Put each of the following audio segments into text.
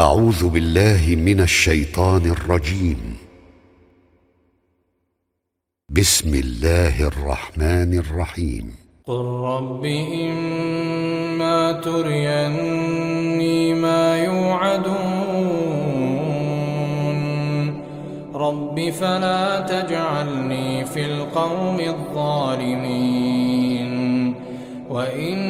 أعوذ بالله من الشيطان الرجيم. بسم الله الرحمن الرحيم. قل رب إما تريني ما يوعدون. رب فلا تجعلني في القوم الظالمين. وإنا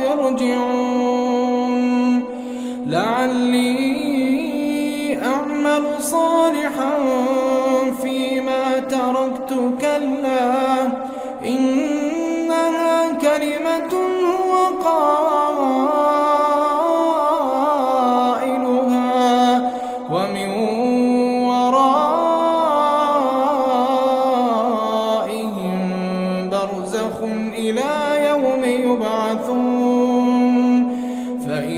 ارجعون. لعلي أعمل صالحا فيما تركت. كلا إنها كلمة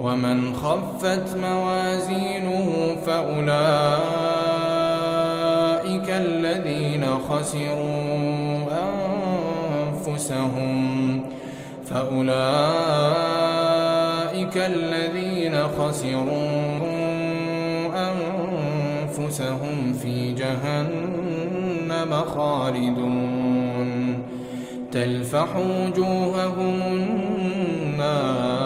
ومن خفت موازينه فأولئك الذين خسروا أنفسهم. فأولئك الذين خسروا أنفسهم في جهنم خالدون. تلفح وجوههم النار.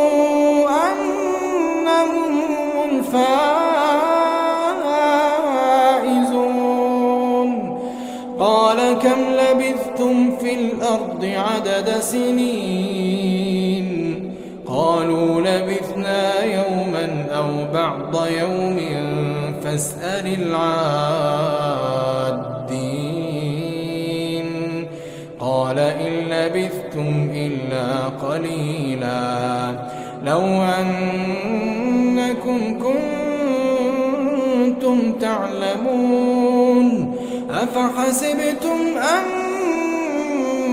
هم الفائزون قال كم لبثتم في الأرض عدد سنين؟ قالوا لبثنا يوما أو بعض يوم فاسأل العادين. قال إن لبثتم إلا قليلا. لو أنكم كنتم تعلمون أفحسبتم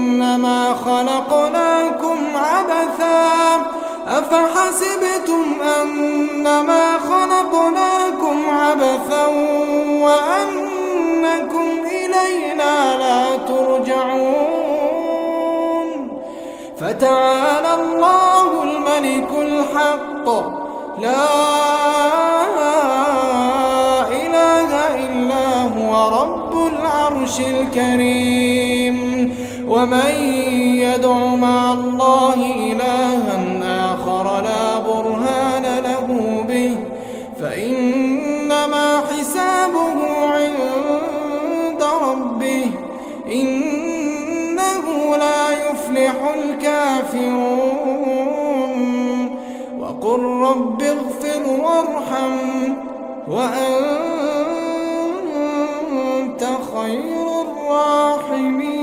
أنما خلقناكم عبثا أفحسبتم أنما خلقناكم عبثا وأنكم إلينا لا ترجعون فتعالى الله الملك الحق لا إله إلا هو رب العرش الكريم. ومن يدع مع وأنت خير الراحمين.